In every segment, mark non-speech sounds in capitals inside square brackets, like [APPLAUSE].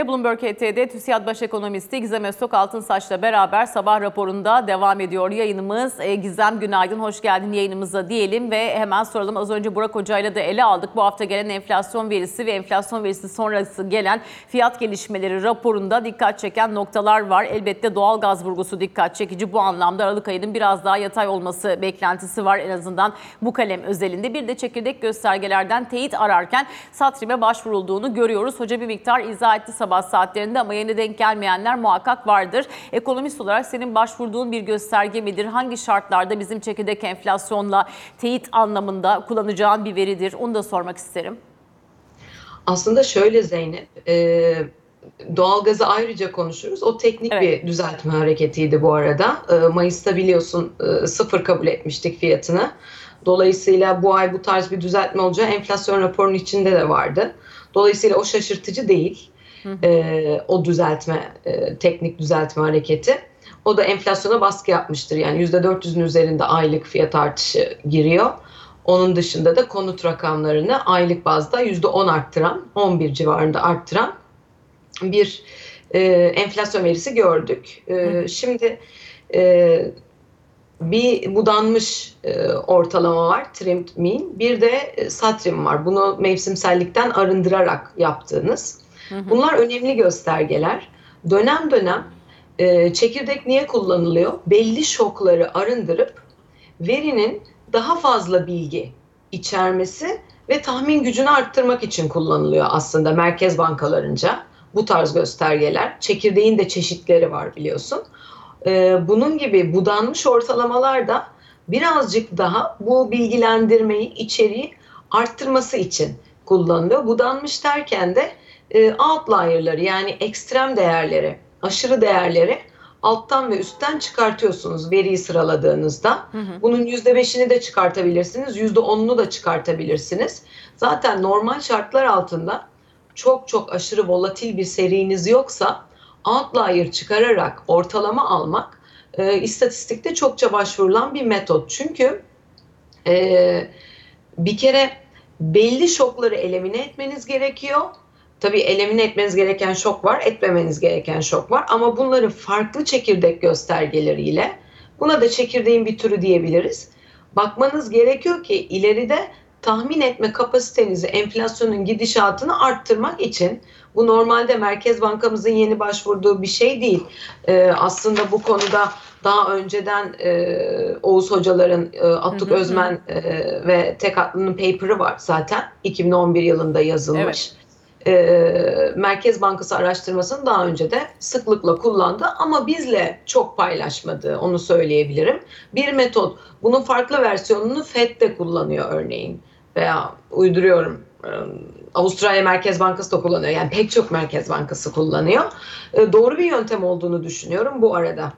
Ve Bloomberg HT'de TÜSİAD Baş Ekonomisti Gizem Öztok Altınsaç'la beraber sabah raporunda devam ediyor yayınımız. E, Gizem günaydın, hoş geldin yayınımıza diyelim ve hemen soralım. Az önce Burak Hoca'yla da ele aldık. Bu hafta gelen enflasyon verisi ve enflasyon verisi sonrası gelen fiyat gelişmeleri raporunda dikkat çeken noktalar var. Elbette doğal gaz vurgusu dikkat çekici. Bu anlamda Aralık ayının biraz daha yatay olması beklentisi var en azından bu kalem özelinde. Bir de çekirdek göstergelerden teyit ararken Satrim'e başvurulduğunu görüyoruz. Hoca bir miktar izah etti sabah saatlerinde ama yeni denk gelmeyenler muhakkak vardır. Ekonomist olarak senin başvurduğun bir gösterge midir? Hangi şartlarda bizim çekirdek enflasyonla teyit anlamında kullanacağın bir veridir? Onu da sormak isterim. Aslında şöyle Zeynep, e, doğalgazı ayrıca konuşuruz. O teknik Evet. bir düzeltme hareketiydi bu arada. E, Mayıs'ta biliyorsun e, sıfır kabul etmiştik fiyatını. Dolayısıyla bu ay bu tarz bir düzeltme olacağı enflasyon raporunun içinde de vardı. Dolayısıyla o şaşırtıcı değil. E, o düzeltme, e, teknik düzeltme hareketi. O da enflasyona baskı yapmıştır. Yani %400'ün üzerinde aylık fiyat artışı giriyor. Onun dışında da konut rakamlarını aylık bazda %10 arttıran, 11 civarında arttıran bir e, enflasyon verisi gördük. E, şimdi e, bir budanmış e, ortalama var, trimmed mean. Bir de e, satrim var. Bunu mevsimsellikten arındırarak yaptığınız. Bunlar önemli göstergeler. Dönem dönem e, çekirdek niye kullanılıyor? Belli şokları arındırıp verinin daha fazla bilgi içermesi ve tahmin gücünü arttırmak için kullanılıyor aslında merkez bankalarınca bu tarz göstergeler. Çekirdeğin de çeşitleri var biliyorsun. Ee, bunun gibi budanmış ortalamalar da birazcık daha bu bilgilendirmeyi, içeriği arttırması için kullanılıyor. Budanmış derken de e, outlier'ları yani ekstrem değerleri, aşırı değerleri alttan ve üstten çıkartıyorsunuz veriyi sıraladığınızda. Bunun %5'ini de çıkartabilirsiniz, %10'unu da çıkartabilirsiniz. Zaten normal şartlar altında çok çok aşırı volatil bir seriniz yoksa outlier çıkararak ortalama almak e, istatistikte çokça başvurulan bir metot. Çünkü e, bir kere belli şokları elimine etmeniz gerekiyor. Tabii elimine etmeniz gereken şok var, etmemeniz gereken şok var. Ama bunları farklı çekirdek göstergeleriyle, buna da çekirdeğin bir türü diyebiliriz. Bakmanız gerekiyor ki ileride tahmin etme kapasitenizi, enflasyonun gidişatını arttırmak için bu normalde Merkez Bankamızın yeni başvurduğu bir şey değil. Ee, aslında bu konuda daha önceden e, Oğuz hocaların, e, Atuk. Özmen e, ve Tek Atlı'nın paper'ı var zaten. 2011 yılında yazılmış. E, Merkez Bankası araştırmasını daha önce de sıklıkla kullandı ama bizle çok paylaşmadı onu söyleyebilirim. Bir metot. Bunun farklı versiyonunu FED de kullanıyor örneğin veya uyduruyorum e, Avustralya Merkez Bankası da kullanıyor. Yani pek çok Merkez Bankası kullanıyor. E, Doğru bir yöntem olduğunu düşünüyorum bu arada.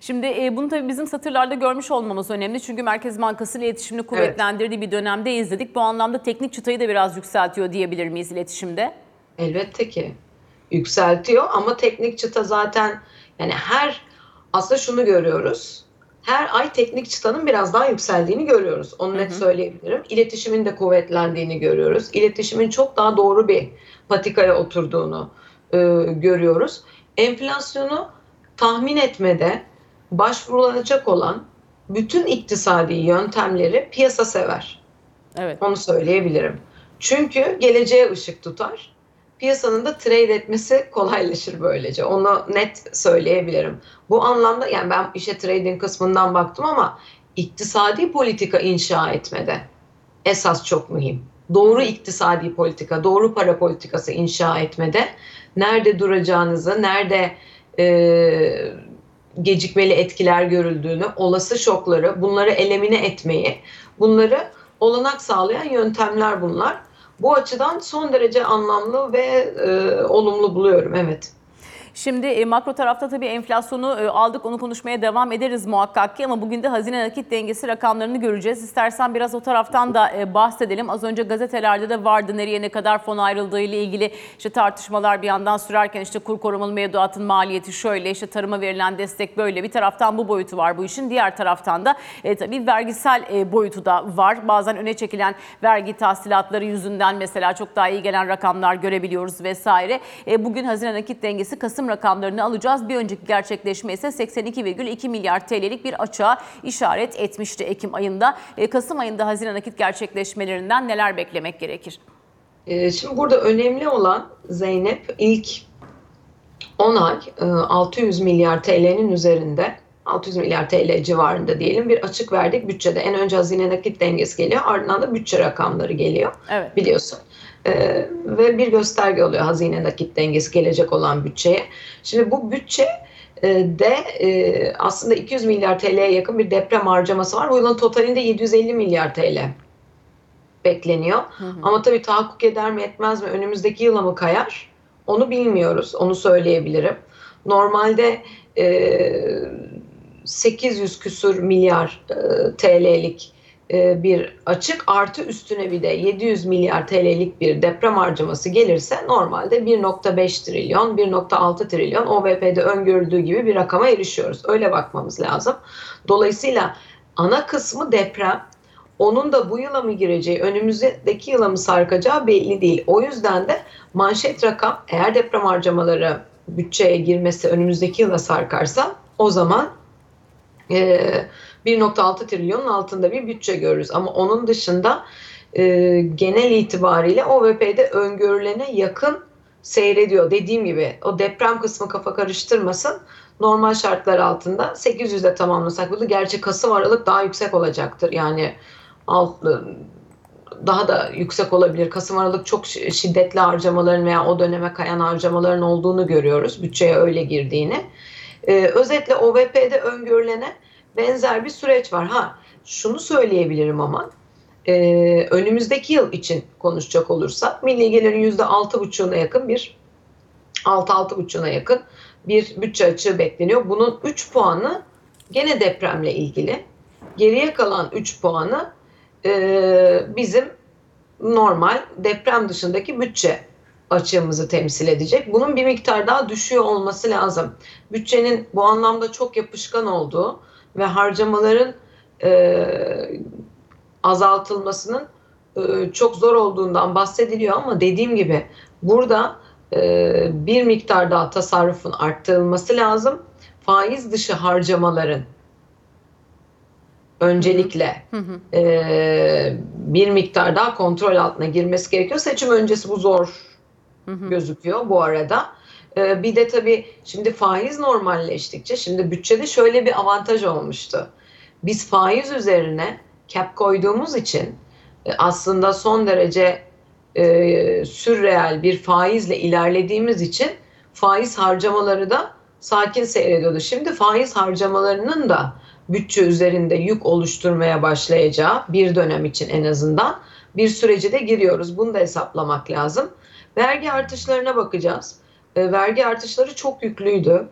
Şimdi e, bunu tabii bizim satırlarda görmüş olmamız önemli. Çünkü Merkez Bankası'nın iletişimini kuvvetlendirdiği bir dönemde izledik. Bu anlamda teknik çıtayı da biraz yükseltiyor diyebilir miyiz iletişimde? Elbette ki yükseltiyor ama teknik çıta zaten yani her aslında şunu görüyoruz. Her ay teknik çıtanın biraz daha yükseldiğini görüyoruz. Onu net söyleyebilirim. İletişimin de kuvvetlendiğini görüyoruz. İletişimin çok daha doğru bir patikaya oturduğunu e, görüyoruz. Enflasyonu tahmin etmede başvurulacak olan bütün iktisadi yöntemleri piyasa sever. Evet. Onu söyleyebilirim. Çünkü geleceğe ışık tutar. Piyasanın da trade etmesi kolaylaşır böylece. Onu net söyleyebilirim. Bu anlamda yani ben işe trading kısmından baktım ama iktisadi politika inşa etmede esas çok mühim. Doğru iktisadi politika, doğru para politikası inşa etmede nerede duracağınızı, nerede e, gecikmeli etkiler görüldüğünü, olası şokları, bunları elemine etmeyi, bunları olanak sağlayan yöntemler bunlar. Bu açıdan son derece anlamlı ve e, olumlu buluyorum. Evet. Şimdi e, makro tarafta tabii enflasyonu e, aldık onu konuşmaya devam ederiz muhakkak ki ama bugün de hazine nakit dengesi rakamlarını göreceğiz. İstersen biraz o taraftan da e, bahsedelim. Az önce gazetelerde de vardı nereye ne kadar fon ayrıldığı ile ilgili işte tartışmalar bir yandan sürerken işte kur korumalı mevduatın maliyeti şöyle işte tarıma verilen destek böyle bir taraftan bu boyutu var bu işin. Diğer taraftan da e, tabii vergisel boyutu da var. Bazen öne çekilen vergi tahsilatları yüzünden mesela çok daha iyi gelen rakamlar görebiliyoruz vesaire. E, bugün hazine nakit dengesi Kasım rakamlarını alacağız. Bir önceki gerçekleşme ise 82,2 milyar TL'lik bir açığa işaret etmişti Ekim ayında. E, Kasım ayında hazine nakit gerçekleşmelerinden neler beklemek gerekir? Ee, Şimdi burada önemli olan Zeynep ilk 10 ay e, 600 milyar TL'nin üzerinde 600 milyar TL civarında diyelim bir açık verdik bütçede. En önce hazine nakit dengesi geliyor ardından da bütçe rakamları geliyor Evet. biliyorsun. Ee, ve bir gösterge oluyor hazine nakit dengesi gelecek olan bütçeye. Şimdi bu bütçe e, de e, aslında 200 milyar TL'ye yakın bir deprem harcaması var. Bu yılın totalinde 750 milyar TL bekleniyor. Ama tabii tahakkuk eder mi etmez mi önümüzdeki yıla mı kayar onu bilmiyoruz. Onu söyleyebilirim. Normalde e, 800 küsur milyar e, TL'lik e, bir açık artı üstüne bir de 700 milyar TL'lik bir deprem harcaması gelirse normalde 1.5 trilyon, 1.6 trilyon OVP'de öngörüldüğü gibi bir rakama erişiyoruz. Öyle bakmamız lazım. Dolayısıyla ana kısmı deprem. Onun da bu yıla mı gireceği, önümüzdeki yıla mı sarkacağı belli değil. O yüzden de manşet rakam eğer deprem harcamaları bütçeye girmesi önümüzdeki yıla sarkarsa o zaman e, 1.6 trilyonun altında bir bütçe görürüz. Ama onun dışında e, genel itibariyle OVP'de öngörülene yakın seyrediyor. Dediğim gibi o deprem kısmı kafa karıştırmasın. Normal şartlar altında 800'de tamamlasak bunu gerçi Kasım Aralık daha yüksek olacaktır. Yani alt, daha da yüksek olabilir. Kasım Aralık çok şi- şiddetli harcamaların veya o döneme kayan harcamaların olduğunu görüyoruz. Bütçeye öyle girdiğini. Ee, özetle OVP'de öngörülene benzer bir süreç var. Ha şunu söyleyebilirim ama e, önümüzdeki yıl için konuşacak olursak milli gelirin %6,5'una yakın bir 6-6,5'una yakın bir bütçe açığı bekleniyor. Bunun 3 puanı gene depremle ilgili. Geriye kalan 3 puanı e, bizim normal deprem dışındaki bütçe açığımızı temsil edecek. Bunun bir miktar daha düşüyor olması lazım. Bütçenin bu anlamda çok yapışkan olduğu ve harcamaların e, azaltılmasının e, çok zor olduğundan bahsediliyor ama dediğim gibi burada e, bir miktar daha tasarrufun arttırılması lazım. Faiz dışı harcamaların öncelikle Hı hı. e, bir miktar daha kontrol altına girmesi gerekiyor. Seçim öncesi bu zor Hı gözüküyor bu arada. E, bir de tabii şimdi faiz normalleştikçe şimdi bütçede şöyle bir avantaj olmuştu. Biz faiz üzerine cap koyduğumuz için e, aslında son derece e, sürreel bir faizle ilerlediğimiz için faiz harcamaları da sakin seyrediyordu. Şimdi faiz harcamalarının da bütçe üzerinde yük oluşturmaya başlayacağı bir dönem için en azından bir sürece de giriyoruz. Bunu da hesaplamak lazım. Vergi artışlarına bakacağız. E, vergi artışları çok yüklüydü.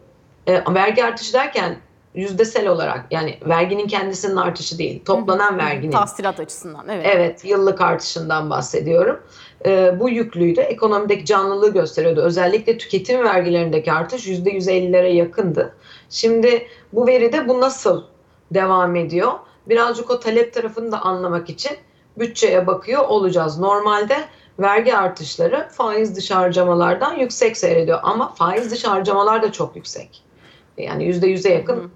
E, vergi artışı derken yüzdesel olarak yani verginin kendisinin artışı değil. Toplanan verginin. Tahsilat açısından evet. Evet, yıllık artışından bahsediyorum. Ee, bu yüklüydü. Ekonomideki canlılığı gösteriyordu. Özellikle tüketim vergilerindeki artış %150'lere yakındı. Şimdi bu veride bu nasıl devam ediyor? Birazcık o talep tarafını da anlamak için bütçeye bakıyor olacağız. Normalde vergi artışları faiz dışı harcamalardan yüksek seyrediyor ama faiz dışı harcamalar da çok yüksek. Yani %100'e yakın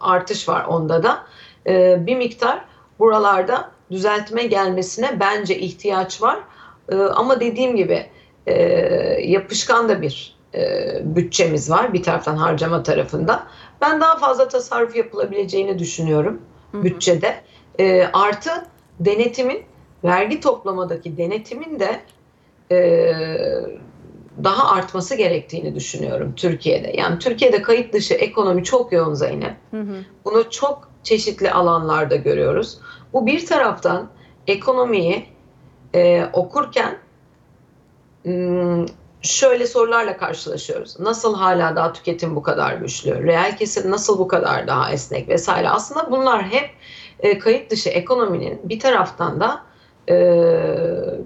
artış var onda da. Ee, bir miktar buralarda düzeltme gelmesine bence ihtiyaç var. Ee, ama dediğim gibi e, yapışkan da bir e, bütçemiz var bir taraftan harcama tarafında. Ben daha fazla tasarruf yapılabileceğini düşünüyorum bütçede. E, artı denetimin, vergi toplamadaki denetimin de e, daha artması gerektiğini düşünüyorum Türkiye'de. Yani Türkiye'de kayıt dışı ekonomi çok yoğun Zeynep. Hı hı. Bunu çok çeşitli alanlarda görüyoruz. Bu bir taraftan ekonomiyi e, okurken hmm, şöyle sorularla karşılaşıyoruz. Nasıl hala daha tüketim bu kadar güçlü? Reel kesim nasıl bu kadar daha esnek vesaire? Aslında bunlar hep e, kayıt dışı ekonominin bir taraftan da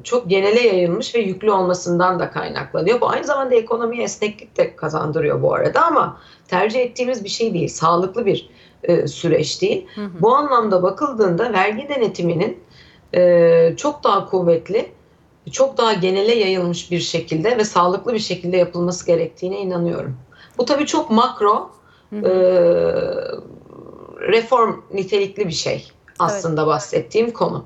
çok genele yayılmış ve yüklü olmasından da kaynaklanıyor. Bu aynı zamanda ekonomiye esneklik de kazandırıyor bu arada ama tercih ettiğimiz bir şey değil. Sağlıklı bir e, süreç değil. Hı hı. Bu anlamda bakıldığında vergi denetiminin e, çok daha kuvvetli, çok daha genele yayılmış bir şekilde ve sağlıklı bir şekilde yapılması gerektiğine inanıyorum. Bu tabii çok makro, hı hı. E, reform nitelikli bir şey aslında evet. bahsettiğim konu.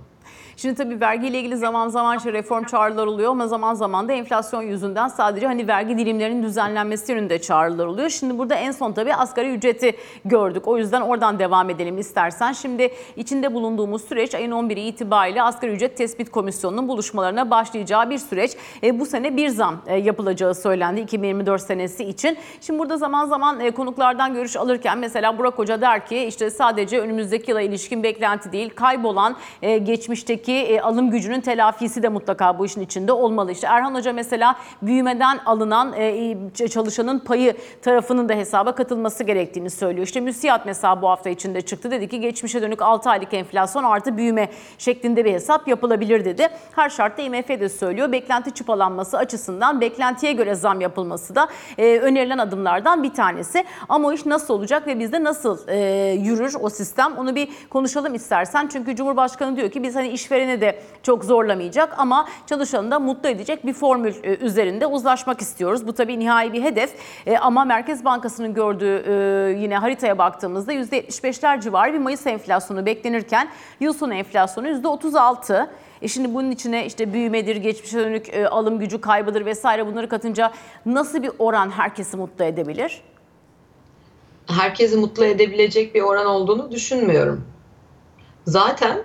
Şimdi tabii vergiyle ilgili zaman zaman işte reform çağrılar oluyor ama zaman zaman da enflasyon yüzünden sadece hani vergi dilimlerinin düzenlenmesi yönünde çağrılar oluyor. Şimdi burada en son tabii asgari ücreti gördük. O yüzden oradan devam edelim istersen. Şimdi içinde bulunduğumuz süreç ayın 11'i itibariyle asgari ücret tespit komisyonunun buluşmalarına başlayacağı bir süreç. E, bu sene bir zam e, yapılacağı söylendi 2024 senesi için. Şimdi burada zaman zaman e, konuklardan görüş alırken mesela Burak Hoca der ki işte sadece önümüzdeki yıla ilişkin beklenti değil kaybolan e, geçmişteki ki e, alım gücünün telafisi de mutlaka bu işin içinde olmalı. İşte Erhan Hoca mesela büyümeden alınan e, çalışanın payı tarafının da hesaba katılması gerektiğini söylüyor. İşte müsiyat mesela bu hafta içinde çıktı. Dedi ki geçmişe dönük 6 aylık enflasyon artı büyüme şeklinde bir hesap yapılabilir dedi. Her şartta IMF de söylüyor. Beklenti çıpalanması açısından beklentiye göre zam yapılması da e, önerilen adımlardan bir tanesi. Ama o iş nasıl olacak ve bizde nasıl e, yürür o sistem onu bir konuşalım istersen. Çünkü Cumhurbaşkanı diyor ki biz hani işveren işvereni de çok zorlamayacak ama çalışanı da mutlu edecek bir formül e, üzerinde uzlaşmak istiyoruz. Bu tabii nihai bir hedef e, ama Merkez Bankası'nın gördüğü e, yine haritaya baktığımızda %75'ler civarı bir Mayıs enflasyonu beklenirken yıl sonu enflasyonu %36. E şimdi bunun içine işte büyümedir, geçmişe dönük alım gücü kaybıdır vesaire bunları katınca nasıl bir oran herkesi mutlu edebilir? Herkesi mutlu edebilecek bir oran olduğunu düşünmüyorum. Zaten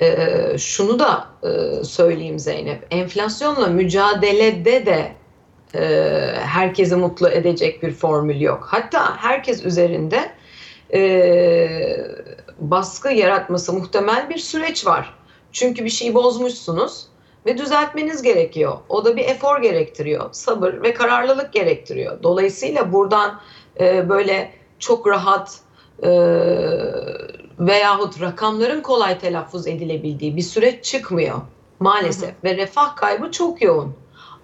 e, şunu da e, söyleyeyim Zeynep. Enflasyonla mücadelede de e, herkesi mutlu edecek bir formül yok. Hatta herkes üzerinde e, baskı yaratması muhtemel bir süreç var. Çünkü bir şeyi bozmuşsunuz ve düzeltmeniz gerekiyor. O da bir efor gerektiriyor. Sabır ve kararlılık gerektiriyor. Dolayısıyla buradan e, böyle çok rahat e, veyahut rakamların kolay telaffuz edilebildiği bir süreç çıkmıyor maalesef hı hı. ve refah kaybı çok yoğun.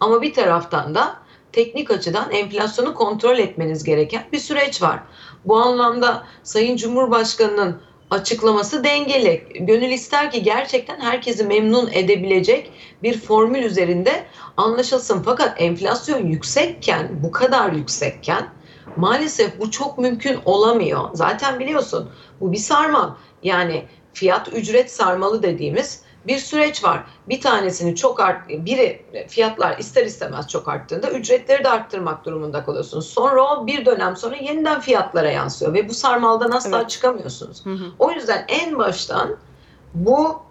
Ama bir taraftan da teknik açıdan enflasyonu kontrol etmeniz gereken bir süreç var. Bu anlamda Sayın Cumhurbaşkanı'nın açıklaması dengeli. Gönül ister ki gerçekten herkesi memnun edebilecek bir formül üzerinde anlaşılsın. Fakat enflasyon yüksekken, bu kadar yüksekken Maalesef bu çok mümkün olamıyor. Zaten biliyorsun bu bir sarmal. Yani fiyat ücret sarmalı dediğimiz bir süreç var. Bir tanesini çok art, biri fiyatlar ister istemez çok arttığında ücretleri de arttırmak durumunda kalıyorsunuz. Sonra o bir dönem sonra yeniden fiyatlara yansıyor ve bu sarmaldan asla evet. çıkamıyorsunuz. Hı hı. O yüzden en baştan bu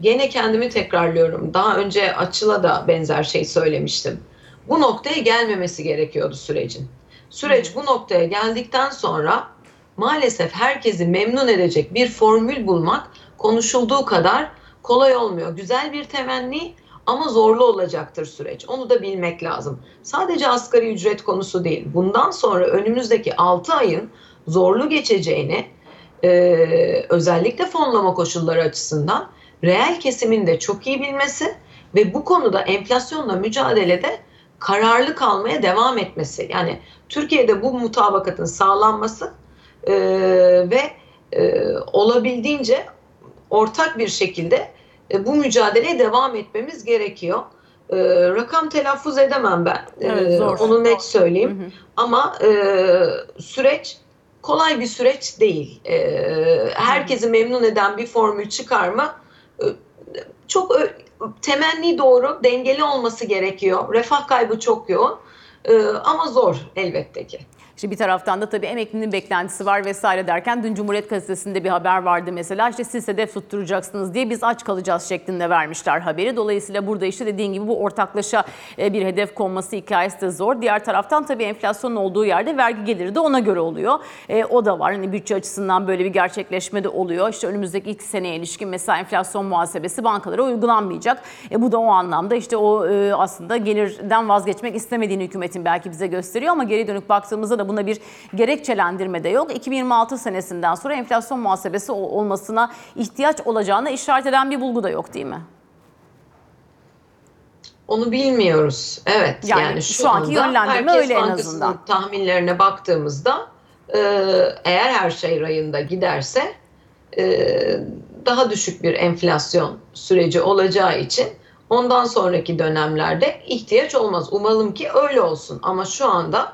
gene kendimi tekrarlıyorum. Daha önce Açıl'a da benzer şey söylemiştim. Bu noktaya gelmemesi gerekiyordu sürecin. Süreç bu noktaya geldikten sonra maalesef herkesi memnun edecek bir formül bulmak konuşulduğu kadar kolay olmuyor. Güzel bir temenni ama zorlu olacaktır süreç. Onu da bilmek lazım. Sadece asgari ücret konusu değil. Bundan sonra önümüzdeki 6 ayın zorlu geçeceğini e, özellikle fonlama koşulları açısından reel kesimin de çok iyi bilmesi ve bu konuda enflasyonla mücadelede kararlı kalmaya devam etmesi. Yani Türkiye'de bu mutabakatın sağlanması e, ve e, olabildiğince ortak bir şekilde e, bu mücadeleye devam etmemiz gerekiyor. E, rakam telaffuz edemem ben. E, evet, zor. Onu net söyleyeyim. Hı hı. Ama e, süreç kolay bir süreç değil. E, herkesi memnun eden bir formül çıkarma e, çok temenni doğru, dengeli olması gerekiyor. Refah kaybı çok yoğun. Ee, ama zor elbette ki. İşte bir taraftan da tabii emeklinin beklentisi var vesaire derken dün Cumhuriyet Gazetesi'nde bir haber vardı mesela işte siz hedef tutturacaksınız diye biz aç kalacağız şeklinde vermişler haberi. Dolayısıyla burada işte dediğin gibi bu ortaklaşa e, bir hedef konması hikayesi de zor. Diğer taraftan tabii enflasyonun olduğu yerde vergi geliri de ona göre oluyor. E, o da var. Hani bütçe açısından böyle bir gerçekleşme de oluyor. İşte önümüzdeki ilk seneye ilişkin mesela enflasyon muhasebesi bankalara uygulanmayacak. E, bu da o anlamda işte o e, aslında gelirden vazgeçmek istemediğini hükümetin belki bize gösteriyor ama geri dönük baktığımızda da buna bir gerekçelendirme de yok. 2026 senesinden sonra enflasyon muhasebesi ol- olmasına ihtiyaç olacağına işaret eden bir bulgu da yok değil mi? Onu bilmiyoruz. Evet. Yani Yani, şu, şu anki yönlendirme öyle en azından. tahminlerine baktığımızda e, eğer her şey rayında giderse e, daha düşük bir enflasyon süreci olacağı için ondan sonraki dönemlerde ihtiyaç olmaz. Umalım ki öyle olsun. Ama şu anda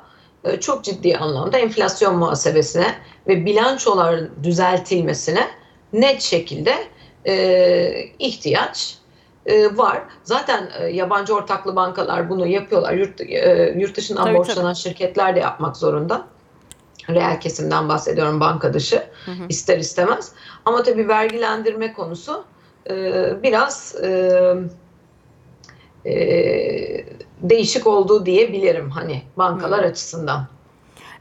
çok ciddi anlamda enflasyon muhasebesine ve bilançoların düzeltilmesine net şekilde e, ihtiyaç e, var. Zaten e, yabancı ortaklı bankalar bunu yapıyorlar. Yurt, e, yurt dışından Tabii, borçlanan şirketler de yapmak zorunda. Reel kesimden bahsediyorum banka dışı ister istemez. Ama tabii vergilendirme konusu e, biraz e, e, değişik olduğu diyebilirim hani bankalar açısından.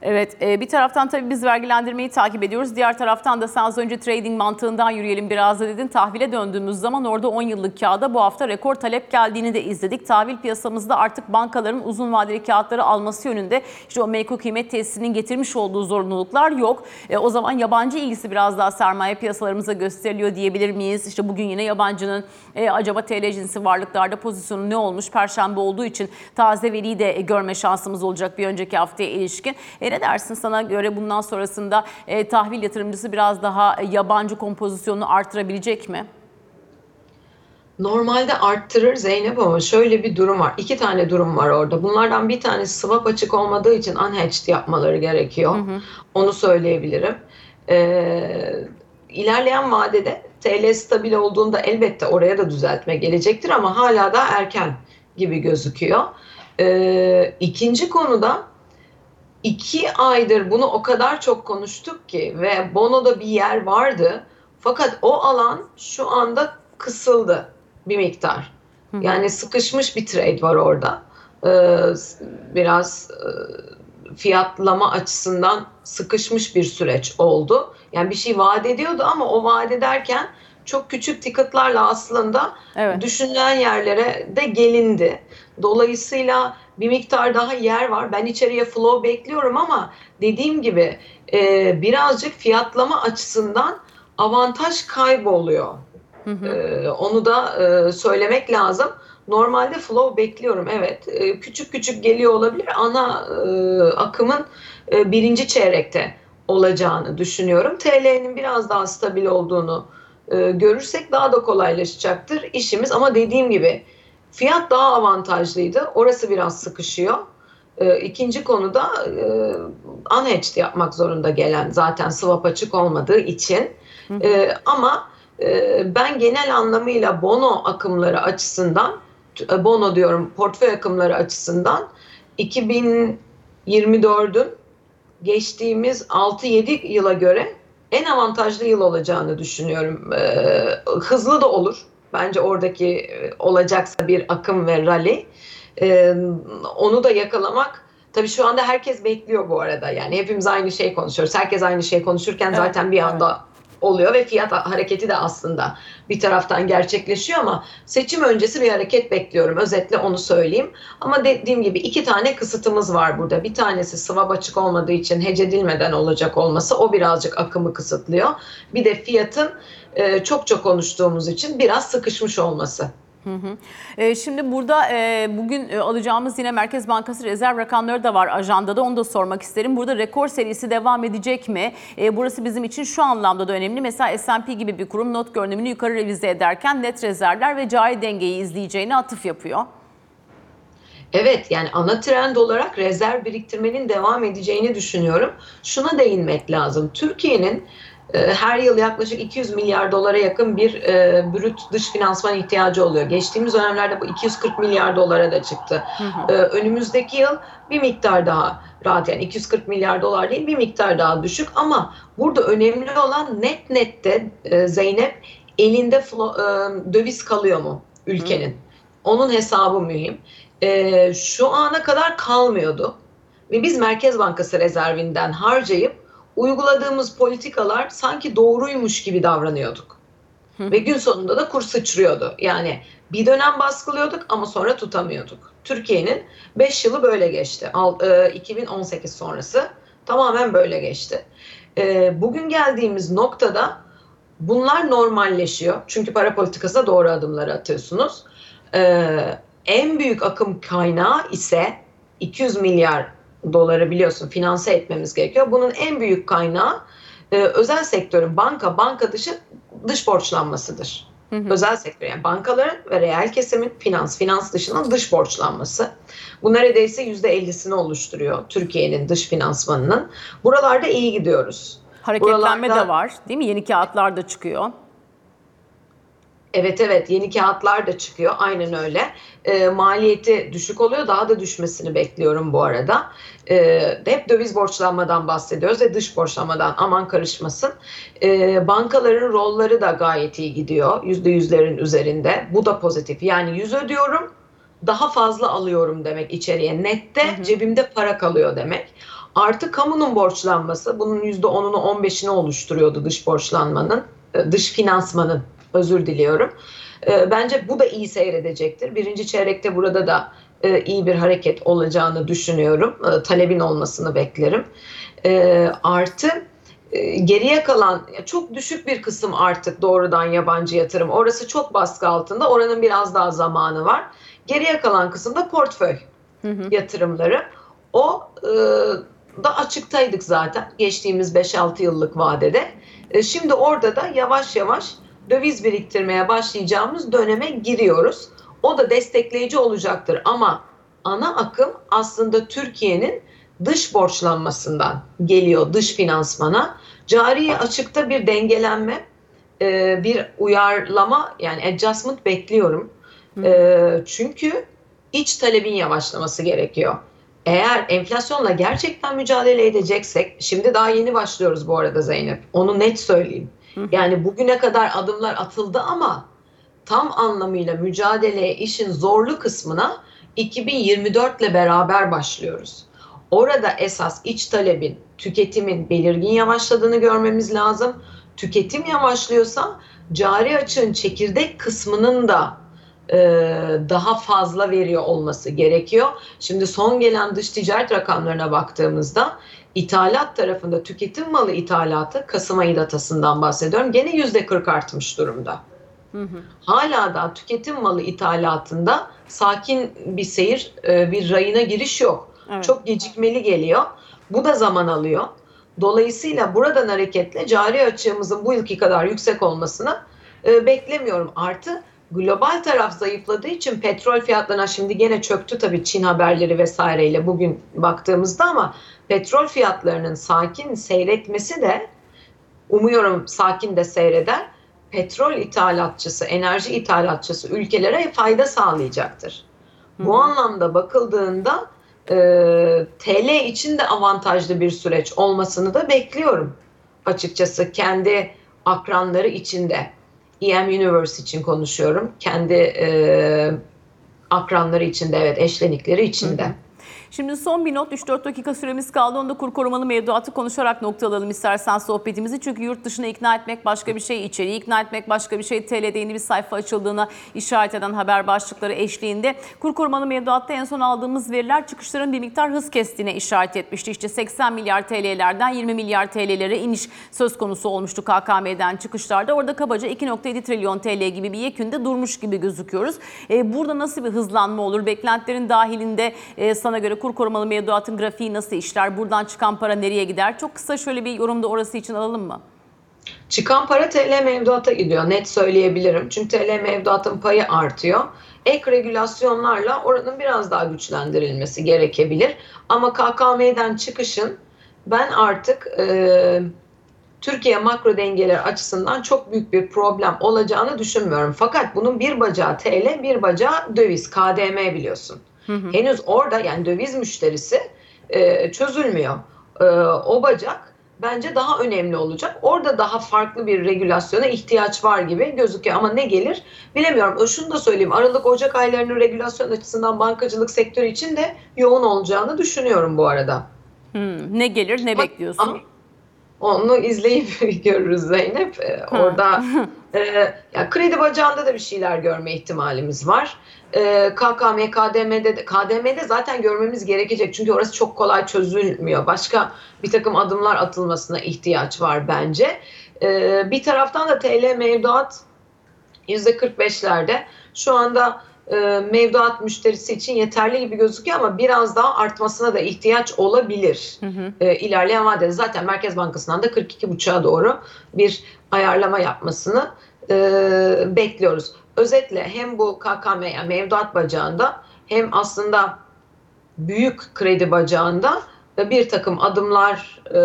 Evet e, bir taraftan tabii biz vergilendirmeyi takip ediyoruz. Diğer taraftan da sen az önce trading mantığından yürüyelim biraz da dedin. Tahvile döndüğümüz zaman orada 10 yıllık kağıda bu hafta rekor talep geldiğini de izledik. Tahvil piyasamızda artık bankaların uzun vadeli kağıtları alması yönünde işte o menkul kıymet tesisinin getirmiş olduğu zorunluluklar yok. E, o zaman yabancı ilgisi biraz daha sermaye piyasalarımıza gösteriliyor diyebilir miyiz? İşte bugün yine yabancının e, acaba TL cinsi varlıklarda pozisyonu ne olmuş? Perşembe olduğu için taze veriyi de e, görme şansımız olacak bir önceki haftaya ilişkin. E, ne dersin sana göre bundan sonrasında e, tahvil yatırımcısı biraz daha e, yabancı kompozisyonunu artırabilecek mi? Normalde arttırır Zeynep ama şöyle bir durum var. İki tane durum var orada. Bunlardan bir tanesi swap açık olmadığı için unhedged yapmaları gerekiyor. Onu söyleyebilirim. Ee, ilerleyen vadede TL stabil olduğunda elbette oraya da düzeltme gelecektir ama hala da erken gibi gözüküyor. Ee, ikinci konuda iki aydır bunu o kadar çok konuştuk ki ve Bono'da bir yer vardı. Fakat o alan şu anda kısıldı bir miktar. Yani sıkışmış bir trade var orada. Ee, biraz e, fiyatlama açısından sıkışmış bir süreç oldu. Yani bir şey vaat ediyordu ama o vaat ederken çok küçük ticketlarla aslında Evet. düşünülen yerlere de gelindi. Dolayısıyla bir miktar daha yer var. Ben içeriye flow bekliyorum ama dediğim gibi e, birazcık fiyatlama açısından avantaj kayboluyor. E, onu da e, söylemek lazım. Normalde flow bekliyorum evet. E, küçük küçük geliyor olabilir. Ana e, akımın e, birinci çeyrekte olacağını düşünüyorum. TL'nin biraz daha stabil olduğunu e, görürsek daha da kolaylaşacaktır işimiz. Ama dediğim gibi fiyat daha avantajlıydı. Orası biraz sıkışıyor. E, ikinci konuda e, unhedged yapmak zorunda gelen zaten swap açık olmadığı için. E, ama e, ben genel anlamıyla bono akımları açısından e, bono diyorum portföy akımları açısından 2024'ün geçtiğimiz 6-7 yıla göre en avantajlı yıl olacağını düşünüyorum. Ee, hızlı da olur. Bence oradaki e, olacaksa bir akım ve rally. Ee, onu da yakalamak Tabii şu anda herkes bekliyor bu arada. Yani hepimiz aynı şey konuşuyoruz. Herkes aynı şey konuşurken Evet, zaten bir anda oluyor ve fiyat hareketi de aslında bir taraftan gerçekleşiyor ama seçim öncesi bir hareket bekliyorum. Özetle onu söyleyeyim. Ama dediğim gibi iki tane kısıtımız var burada. Bir tanesi swap açık olmadığı için hece edilmeden olacak olması o birazcık akımı kısıtlıyor. Bir de fiyatın e, çok çok konuştuğumuz için biraz sıkışmış olması. E, Şimdi burada e, bugün e, alacağımız yine Merkez Bankası rezerv rakamları da var ajandada. Onu da sormak isterim. Burada rekor serisi devam edecek mi? E, Burası bizim için şu anlamda da önemli. Mesela S&P gibi bir kurum not görünümünü yukarı revize ederken net rezervler ve cari dengeyi izleyeceğine atıf yapıyor. Evet yani ana trend olarak rezerv biriktirmenin devam edeceğini düşünüyorum. Şuna değinmek lazım. Türkiye'nin her yıl yaklaşık 200 milyar dolara yakın bir e, brüt dış finansman ihtiyacı oluyor. Geçtiğimiz dönemlerde bu 240 milyar dolara da çıktı. E, önümüzdeki yıl bir miktar daha rahat yani 240 milyar dolar değil bir miktar daha düşük ama burada önemli olan net nette e, Zeynep elinde flo, e, döviz kalıyor mu ülkenin? Onun hesabı mühim. E, şu ana kadar kalmıyordu. Ve biz Merkez Bankası rezervinden harcayıp uyguladığımız politikalar sanki doğruymuş gibi davranıyorduk. Ve gün sonunda da kur sıçrıyordu. Yani bir dönem baskılıyorduk ama sonra tutamıyorduk. Türkiye'nin 5 yılı böyle geçti. Al- e, 2018 sonrası tamamen böyle geçti. E, Bugün geldiğimiz noktada bunlar normalleşiyor. Çünkü para politikasına doğru adımları atıyorsunuz. E, En büyük akım kaynağı ise 200 milyar doları biliyorsun finanse etmemiz gerekiyor. Bunun en büyük kaynağı e, özel sektörün banka banka dışı dış borçlanmasıdır. Özel sektör yani bankaların ve reel kesimin finans finans dışının dış borçlanması. Bu neredeyse %50'sini oluşturuyor Türkiye'nin dış finansmanının. Buralarda iyi gidiyoruz. Hareketlenme Buralarda- de var değil mi? Yeni kağıtlar da çıkıyor. Evet evet. Yeni kağıtlar da çıkıyor. Aynen öyle. E, maliyeti düşük oluyor. Daha da düşmesini bekliyorum bu arada. E, hep döviz borçlanmadan bahsediyoruz ve dış borçlanmadan. Aman karışmasın. E, bankaların rolleri da gayet iyi gidiyor. Yüzde yüzlerin üzerinde. Bu da pozitif. Yani yüz ödüyorum daha fazla alıyorum demek içeriye. Nette cebimde para kalıyor demek. Artı kamunun borçlanması bunun yüzde onunu on beşini oluşturuyordu dış borçlanmanın e, dış finansmanın özür diliyorum. E, Bence bu da iyi seyredecektir. Birinci çeyrekte burada da e, iyi bir hareket olacağını düşünüyorum. E, Talebin olmasını beklerim. E, Artı geriye kalan çok düşük bir kısım artık doğrudan yabancı yatırım. Orası çok baskı altında. Oranın biraz daha zamanı var. Geriye kalan kısımda portföy yatırımları. O e, da açıktaydık zaten geçtiğimiz 5-6 yıllık vadede. E, şimdi orada da yavaş yavaş döviz biriktirmeye başlayacağımız döneme giriyoruz. O da destekleyici olacaktır ama ana akım aslında Türkiye'nin dış borçlanmasından geliyor dış finansmana. Cari açıkta bir dengelenme, e, bir uyarlama yani adjustment bekliyorum. E, çünkü iç talebin yavaşlaması gerekiyor. Eğer enflasyonla gerçekten mücadele edeceksek, şimdi daha yeni başlıyoruz bu arada Zeynep, onu net söyleyeyim. Yani bugüne kadar adımlar atıldı ama tam anlamıyla mücadeleye işin zorlu kısmına 2024 ile beraber başlıyoruz. Orada esas iç talebin, tüketimin belirgin yavaşladığını görmemiz lazım. Tüketim yavaşlıyorsa cari açığın çekirdek kısmının da e, daha fazla veriyor olması gerekiyor. Şimdi son gelen dış ticaret rakamlarına baktığımızda ithalat tarafında tüketim malı ithalatı Kasım ayı datasından bahsediyorum. Gene yüzde 40 artmış durumda. Hala da tüketim malı ithalatında sakin bir seyir, e, bir rayına giriş yok. Evet. Çok gecikmeli geliyor. Bu da zaman alıyor. Dolayısıyla buradan hareketle cari açığımızın bu yılki kadar yüksek olmasını e, beklemiyorum. Artı global taraf zayıfladığı için petrol fiyatlarına şimdi gene çöktü tabii Çin haberleri vesaireyle bugün baktığımızda ama petrol fiyatlarının sakin seyretmesi de umuyorum sakin de seyreder. Petrol ithalatçısı, enerji ithalatçısı ülkelere fayda sağlayacaktır. Bu anlamda bakıldığında e, TL için de avantajlı bir süreç olmasını da bekliyorum. Açıkçası kendi akranları içinde, EM Universe için konuşuyorum. Kendi e, akranları içinde, evet eşlenikleri içinde. Şimdi son bir not 3-4 dakika süremiz kaldı. Onda kur korumalı mevduatı konuşarak noktalayalım istersen sohbetimizi. Çünkü yurt dışına ikna etmek başka bir şey, içeriği ikna etmek başka bir şey. TL'de yeni bir sayfa açıldığına işaret eden haber başlıkları eşliğinde. Kur korumalı mevduatta en son aldığımız veriler çıkışların bir miktar hız kestiğine işaret etmişti. İşte 80 milyar TL'lerden 20 milyar TL'lere iniş söz konusu olmuştu KKM'den çıkışlarda. Orada kabaca 2.7 trilyon TL gibi bir yekünde durmuş gibi gözüküyoruz. E, burada nasıl bir hızlanma olur? Beklentilerin dahilinde e, sana göre kur korumalı mevduatın grafiği nasıl işler? Buradan çıkan para nereye gider? Çok kısa şöyle bir yorumda orası için alalım mı? Çıkan para TL mevduata gidiyor net söyleyebilirim. Çünkü TL mevduatın payı artıyor. Ek regülasyonlarla oranın biraz daha güçlendirilmesi gerekebilir. Ama KKM'den çıkışın ben artık e, Türkiye makro dengeleri açısından çok büyük bir problem olacağını düşünmüyorum. Fakat bunun bir bacağı TL, bir bacağı döviz, KDM biliyorsun. Henüz orada yani döviz müşterisi e, çözülmüyor. E, o bacak bence daha önemli olacak. Orada daha farklı bir regülasyona ihtiyaç var gibi gözüküyor ama ne gelir bilemiyorum. E, Şunu da söyleyeyim. Aralık Ocak aylarının regülasyon açısından bankacılık sektörü için de yoğun olacağını düşünüyorum bu arada. Hmm, ne gelir ne Ama- bekliyorsun? ama Onu izleyip [LAUGHS] görürüz Zeynep. Ee, Orada [LAUGHS] e, ya kredi bacağında da bir şeyler görme ihtimalimiz var. Ee, KKM, KDM'de de, KDM'de zaten görmemiz gerekecek. Çünkü orası çok kolay çözülmüyor. Başka bir takım adımlar atılmasına ihtiyaç var bence. Ee, bir taraftan da TL mevduat %45'lerde. Şu anda e, mevduat müşterisi için yeterli gibi gözüküyor ama biraz daha artmasına da ihtiyaç olabilir e, ilerleyen vadede. Zaten Merkez Bankası'ndan da 42,5'a doğru bir ayarlama yapmasını e, bekliyoruz. Özetle hem bu KKM yani mevduat bacağında hem aslında büyük kredi bacağında da bir takım adımlar e,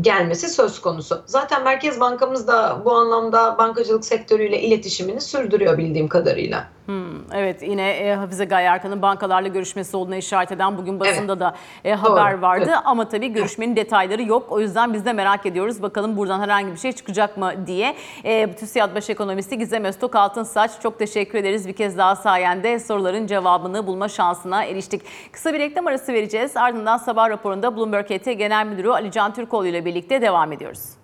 gelmesi söz konusu. Zaten Merkez Bankamız da bu anlamda bankacılık sektörüyle iletişimini sürdürüyor bildiğim kadarıyla. Hmm, evet yine e, Hafize Gaye Erkan'ın bankalarla görüşmesi olduğuna işaret eden bugün basında da e, haber vardı. evet. Ama tabii görüşmenin detayları yok. O yüzden biz de merak ediyoruz. Bakalım buradan herhangi bir şey çıkacak mı diye. E, TÜSİAD Baş Ekonomisti Gizem Öztok Altınsaç çok teşekkür ederiz. Bir kez daha sayende soruların cevabını bulma şansına eriştik. Kısa bir reklam arası vereceğiz. Ardından sabah raporunda Bloomberg HT Genel Müdürü Ali Can Türkoğlu ile birlikte devam ediyoruz.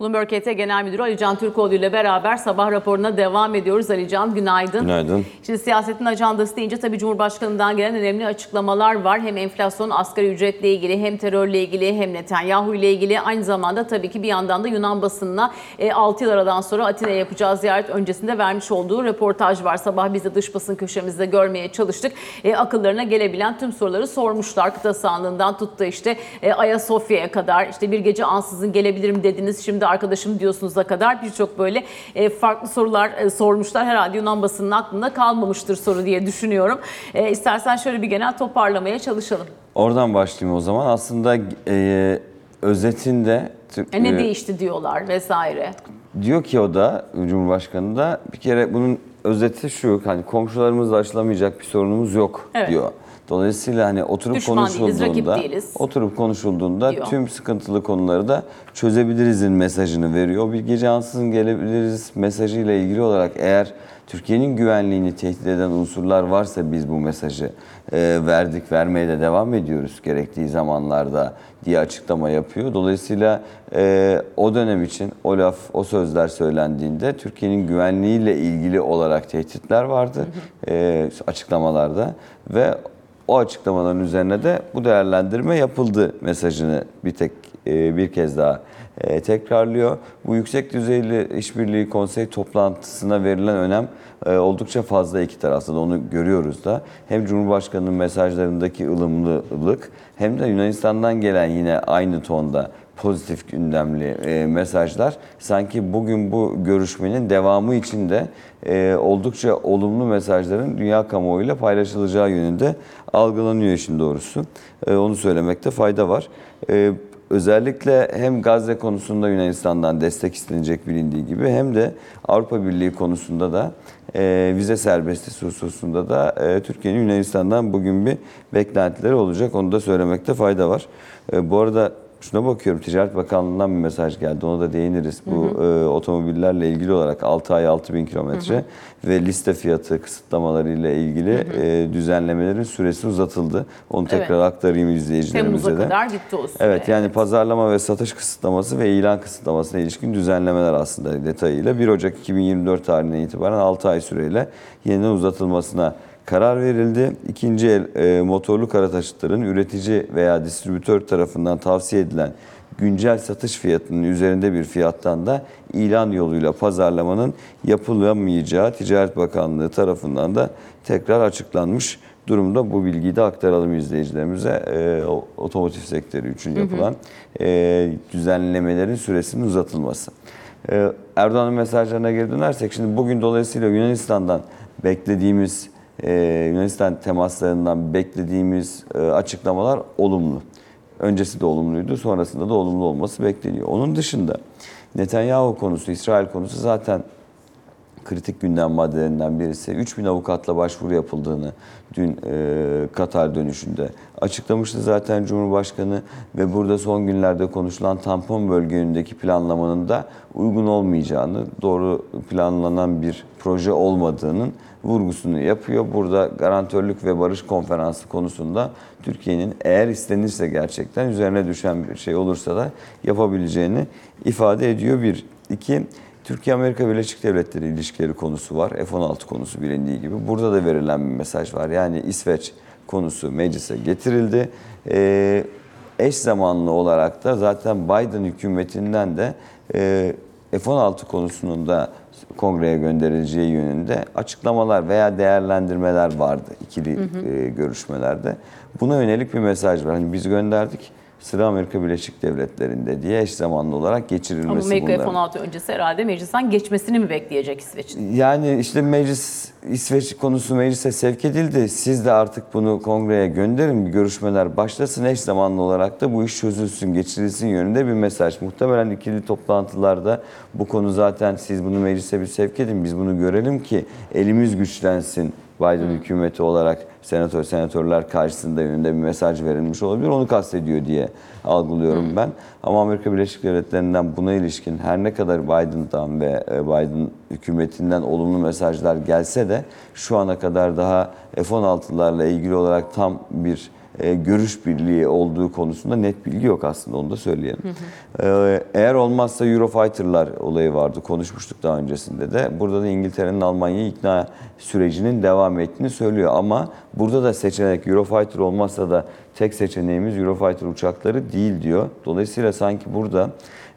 Bloomberg HT Genel Müdürü Ali Can Türkoğlu ile beraber sabah raporuna devam ediyoruz. Ali Can günaydın. Günaydın. Şimdi siyasetin ajandası deyince tabii Cumhurbaşkanı'ndan gelen önemli açıklamalar var. Hem enflasyon, asgari ücretle ilgili, hem terörle ilgili, hem Netanyahu ile ilgili. Aynı zamanda tabii ki bir yandan da Yunan basınına e, 6 yıl aradan sonra Atina'ya yapacağı ziyaret öncesinde vermiş olduğu röportaj var. Sabah biz de dış basın köşemizde görmeye çalıştık. E, akıllarına gelebilen tüm soruları sormuşlar. Kıta sahanlığından tuttu işte e, Ayasofya'ya kadar. işte bir gece ansızın gelebilirim dediniz. Şimdi arkadaşım diyorsunuz'a kadar birçok böyle e, farklı sorular e, sormuşlar. Herhalde Yunan basının aklında kalmamıştır soru diye düşünüyorum. E, istersen şöyle bir genel toparlamaya çalışalım. Oradan başlayayım o zaman. Aslında e, özetinde E, ne e, değişti diyorlar vesaire. diyor ki o da Cumhurbaşkanı da bir kere bunun özeti şu hani komşularımızla aşılamayacak bir sorunumuz yok Evet. diyor. Dolayısıyla hani oturup Düşman değiliz, konuşulduğunda değiliz. oturup konuşulduğunda Diyor. tüm sıkıntılı konuları da çözebilirizin mesajını veriyor. Bir gece ansızın gelebiliriz mesajıyla ilgili olarak eğer Türkiye'nin güvenliğini tehdit eden unsurlar varsa biz bu mesajı e, verdik, vermeye de devam ediyoruz gerektiği zamanlarda diye açıklama yapıyor. Dolayısıyla e, o dönem için o laf, o sözler söylendiğinde Türkiye'nin güvenliğiyle ilgili olarak tehditler vardı e, açıklamalarda ve o açıklamaların üzerine de bu değerlendirme yapıldı mesajını bir tek e, bir kez daha e, tekrarlıyor. Bu yüksek düzeyli işbirliği konsey toplantısına verilen önem e, oldukça fazla iki tarafta da onu görüyoruz da. Hem Cumhurbaşkanı'nın mesajlarındaki ılımlılık hem de Yunanistan'dan gelen yine aynı tonda pozitif gündemli e, mesajlar sanki bugün bu görüşmenin devamı için de e, oldukça olumlu mesajların dünya kamuoyuyla paylaşılacağı yönünde algılanıyor işin doğrusu. E, onu söylemekte fayda var. E, özellikle hem Gazze konusunda Yunanistan'dan destek istenecek bilindiği gibi hem de Avrupa Birliği konusunda da e, vize serbestisi hususunda da e, Türkiye'nin Yunanistan'dan bugün bir beklentileri olacak. Onu da söylemekte fayda var. E, bu arada şuna bakıyorum Ticaret Bakanlığı'ndan bir mesaj geldi. Ona da değiniriz. Bu e, otomobillerle ilgili olarak 6 ay 6 bin kilometre ve liste fiyatı kısıtlamaları ile ilgili e, düzenlemelerin süresi uzatıldı. Onu tekrar aktarayım izleyicilerimize Temmuz'a de. kadar gitti o süre. Evet yani pazarlama ve satış kısıtlaması ve ilan kısıtlamasına ilişkin düzenlemeler aslında detayıyla 1 Ocak 2024 tarihinden itibaren 6 ay süreyle yeniden uzatılmasına karar verildi. İkinci el e, motorlu kara taşıtların üretici veya distribütör tarafından tavsiye edilen güncel satış fiyatının üzerinde bir fiyattan da ilan yoluyla pazarlamanın yapılamayacağı Ticaret Bakanlığı tarafından da tekrar açıklanmış durumda bu bilgiyi de aktaralım izleyicilerimize. E, otomotiv sektörü için yapılan e, düzenlemelerin süresinin uzatılması. E, Erdoğan'ın mesajlarına geri dönersek şimdi bugün dolayısıyla Yunanistan'dan beklediğimiz e, Yunanistan temaslarından beklediğimiz e, açıklamalar olumlu. Öncesi de olumluydu, sonrasında da olumlu olması bekleniyor. Onun dışında Netanyahu konusu, İsrail konusu zaten kritik gündem maddelerinden birisi. 3000 avukatla başvuru yapıldığını dün e, Katar dönüşünde açıklamıştı zaten Cumhurbaşkanı ve burada son günlerde konuşulan tampon bölge yönündeki planlamanın da uygun olmayacağını, doğru planlanan bir proje olmadığının vurgusunu yapıyor. Burada garantörlük ve barış konferansı konusunda Türkiye'nin eğer istenirse gerçekten üzerine düşen bir şey olursa da yapabileceğini ifade ediyor. Bir, iki, Türkiye-Amerika Birleşik Devletleri ilişkileri konusu var. F-16 konusu bilindiği gibi. Burada da verilen bir mesaj var. Yani İsveç konusu meclise getirildi. Ee, eş zamanlı olarak da zaten Biden hükümetinden de e, F-16 konusunun da kongreye gönderileceği yönünde açıklamalar veya değerlendirmeler vardı ikili e, görüşmelerde. Buna yönelik bir mesaj var. Hani biz gönderdik sıra Amerika Birleşik Devletleri'nde diye eş zamanlı olarak Ama geçirilmesi Amerika bunların. F-16 öncesi herhalde meclisten geçmesini mi bekleyecek İsveç'in? Yani işte meclis, İsveç konusu meclise sevk edildi. Siz de artık bunu kongreye gönderin, bir görüşmeler başlasın. Eş zamanlı olarak da bu iş çözülsün, geçirilsin yönünde bir mesaj. Muhtemelen ikili toplantılarda bu konu zaten siz bunu meclise bir sevk edin, biz bunu görelim ki elimiz güçlensin. Biden hükümeti olarak senatör senatörler karşısında yönünde bir mesaj verilmiş olabilir. Onu kastediyor diye algılıyorum ben. Ama Amerika Birleşik Devletleri'nden buna ilişkin her ne kadar Biden'dan ve e, Biden hükümetinden olumlu mesajlar gelse de şu ana kadar daha F-16'larla ilgili olarak tam bir e, görüş birliği olduğu konusunda net bilgi yok aslında onu da söyleyelim. E, eğer olmazsa Eurofighter'lar olayı vardı konuşmuştuk daha öncesinde de. Burada da İngiltere'nin Almanya'yı ikna sürecinin devam ettiğini söylüyor ama burada da seçenek Eurofighter olmazsa da tek seçeneğimiz Eurofighter uçakları değil diyor. Dolayısıyla sanki burada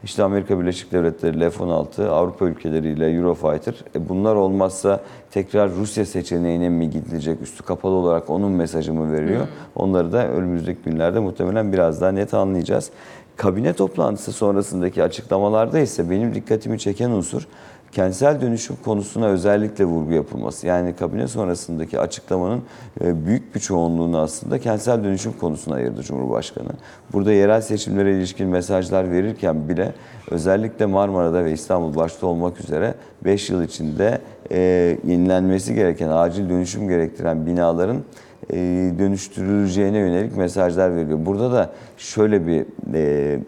işte Amerika Birleşik Devletleri ile F-16, Avrupa ülkeleriyle Eurofighter. E bunlar olmazsa tekrar Rusya seçeneğine mi gidilecek? Üstü kapalı olarak onun mesajı mı veriyor? Onları da önümüzdeki günlerde muhtemelen biraz daha net anlayacağız. Kabine toplantısı sonrasındaki açıklamalarda ise benim dikkatimi çeken unsur kentsel dönüşüm konusuna özellikle vurgu yapılması. Yani kabine sonrasındaki açıklamanın e, büyük bir çoğunluğunu aslında kentsel dönüşüm konusuna ayırdı Cumhurbaşkanı. Burada yerel seçimlere ilişkin mesajlar verirken bile özellikle Marmara'da ve İstanbul başta olmak üzere 5 yıl içinde e, yenilenmesi gereken, acil dönüşüm gerektiren binaların e, dönüştürüleceğine yönelik mesajlar veriyor. Burada da şöyle bir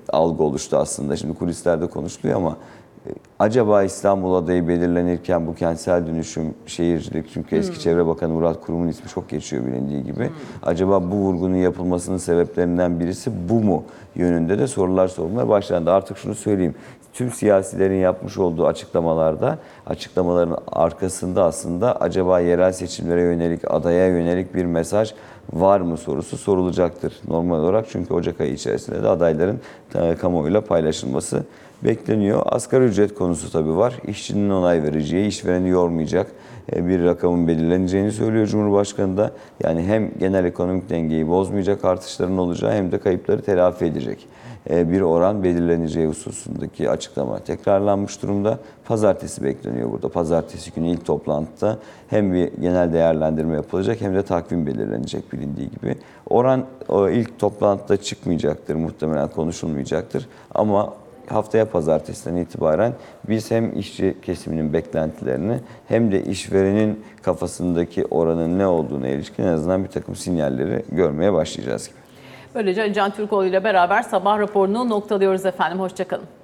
algı oluştu aslında. Şimdi kulislerde konuşuluyor ama acaba İstanbul adayı belirlenirken bu kentsel dönüşüm, şehircilik çünkü eski Çevre Bakanı Murat Kurum'un ismi çok geçiyor bilindiği gibi. Acaba bu vurgunun yapılmasının sebeplerinden birisi bu mu yönünde de sorular sorulmaya başlandı. Artık şunu söyleyeyim. Tüm siyasilerin yapmış olduğu açıklamalarda, açıklamaların arkasında aslında acaba yerel seçimlere yönelik, adaya yönelik bir mesaj var mı sorusu sorulacaktır normal olarak. Çünkü Ocak ayı içerisinde de adayların e, kamuoyuyla paylaşılması bekleniyor. Asgari ücret konusu tabii var. İşçinin onay vereceği, işvereni yormayacak e, bir rakamın belirleneceğini söylüyor Cumhurbaşkanı da. Yani hem genel ekonomik dengeyi bozmayacak artışların olacağı hem de kayıpları telafi edecek bir oran belirleneceği hususundaki açıklama tekrarlanmış durumda. Pazartesi bekleniyor burada. Pazartesi günü ilk toplantıda hem bir genel değerlendirme yapılacak hem de takvim belirlenecek bilindiği gibi. Oran ilk toplantıda çıkmayacaktır, muhtemelen konuşulmayacaktır ama haftaya pazartesiden itibaren biz hem işçi kesiminin beklentilerini hem de işverenin kafasındaki oranın ne olduğuna ilişkin en azından bir takım sinyalleri görmeye başlayacağız gibi. Böylece Can Türkoğlu ile beraber sabah raporunu noktalıyoruz efendim. Hoşçakalın.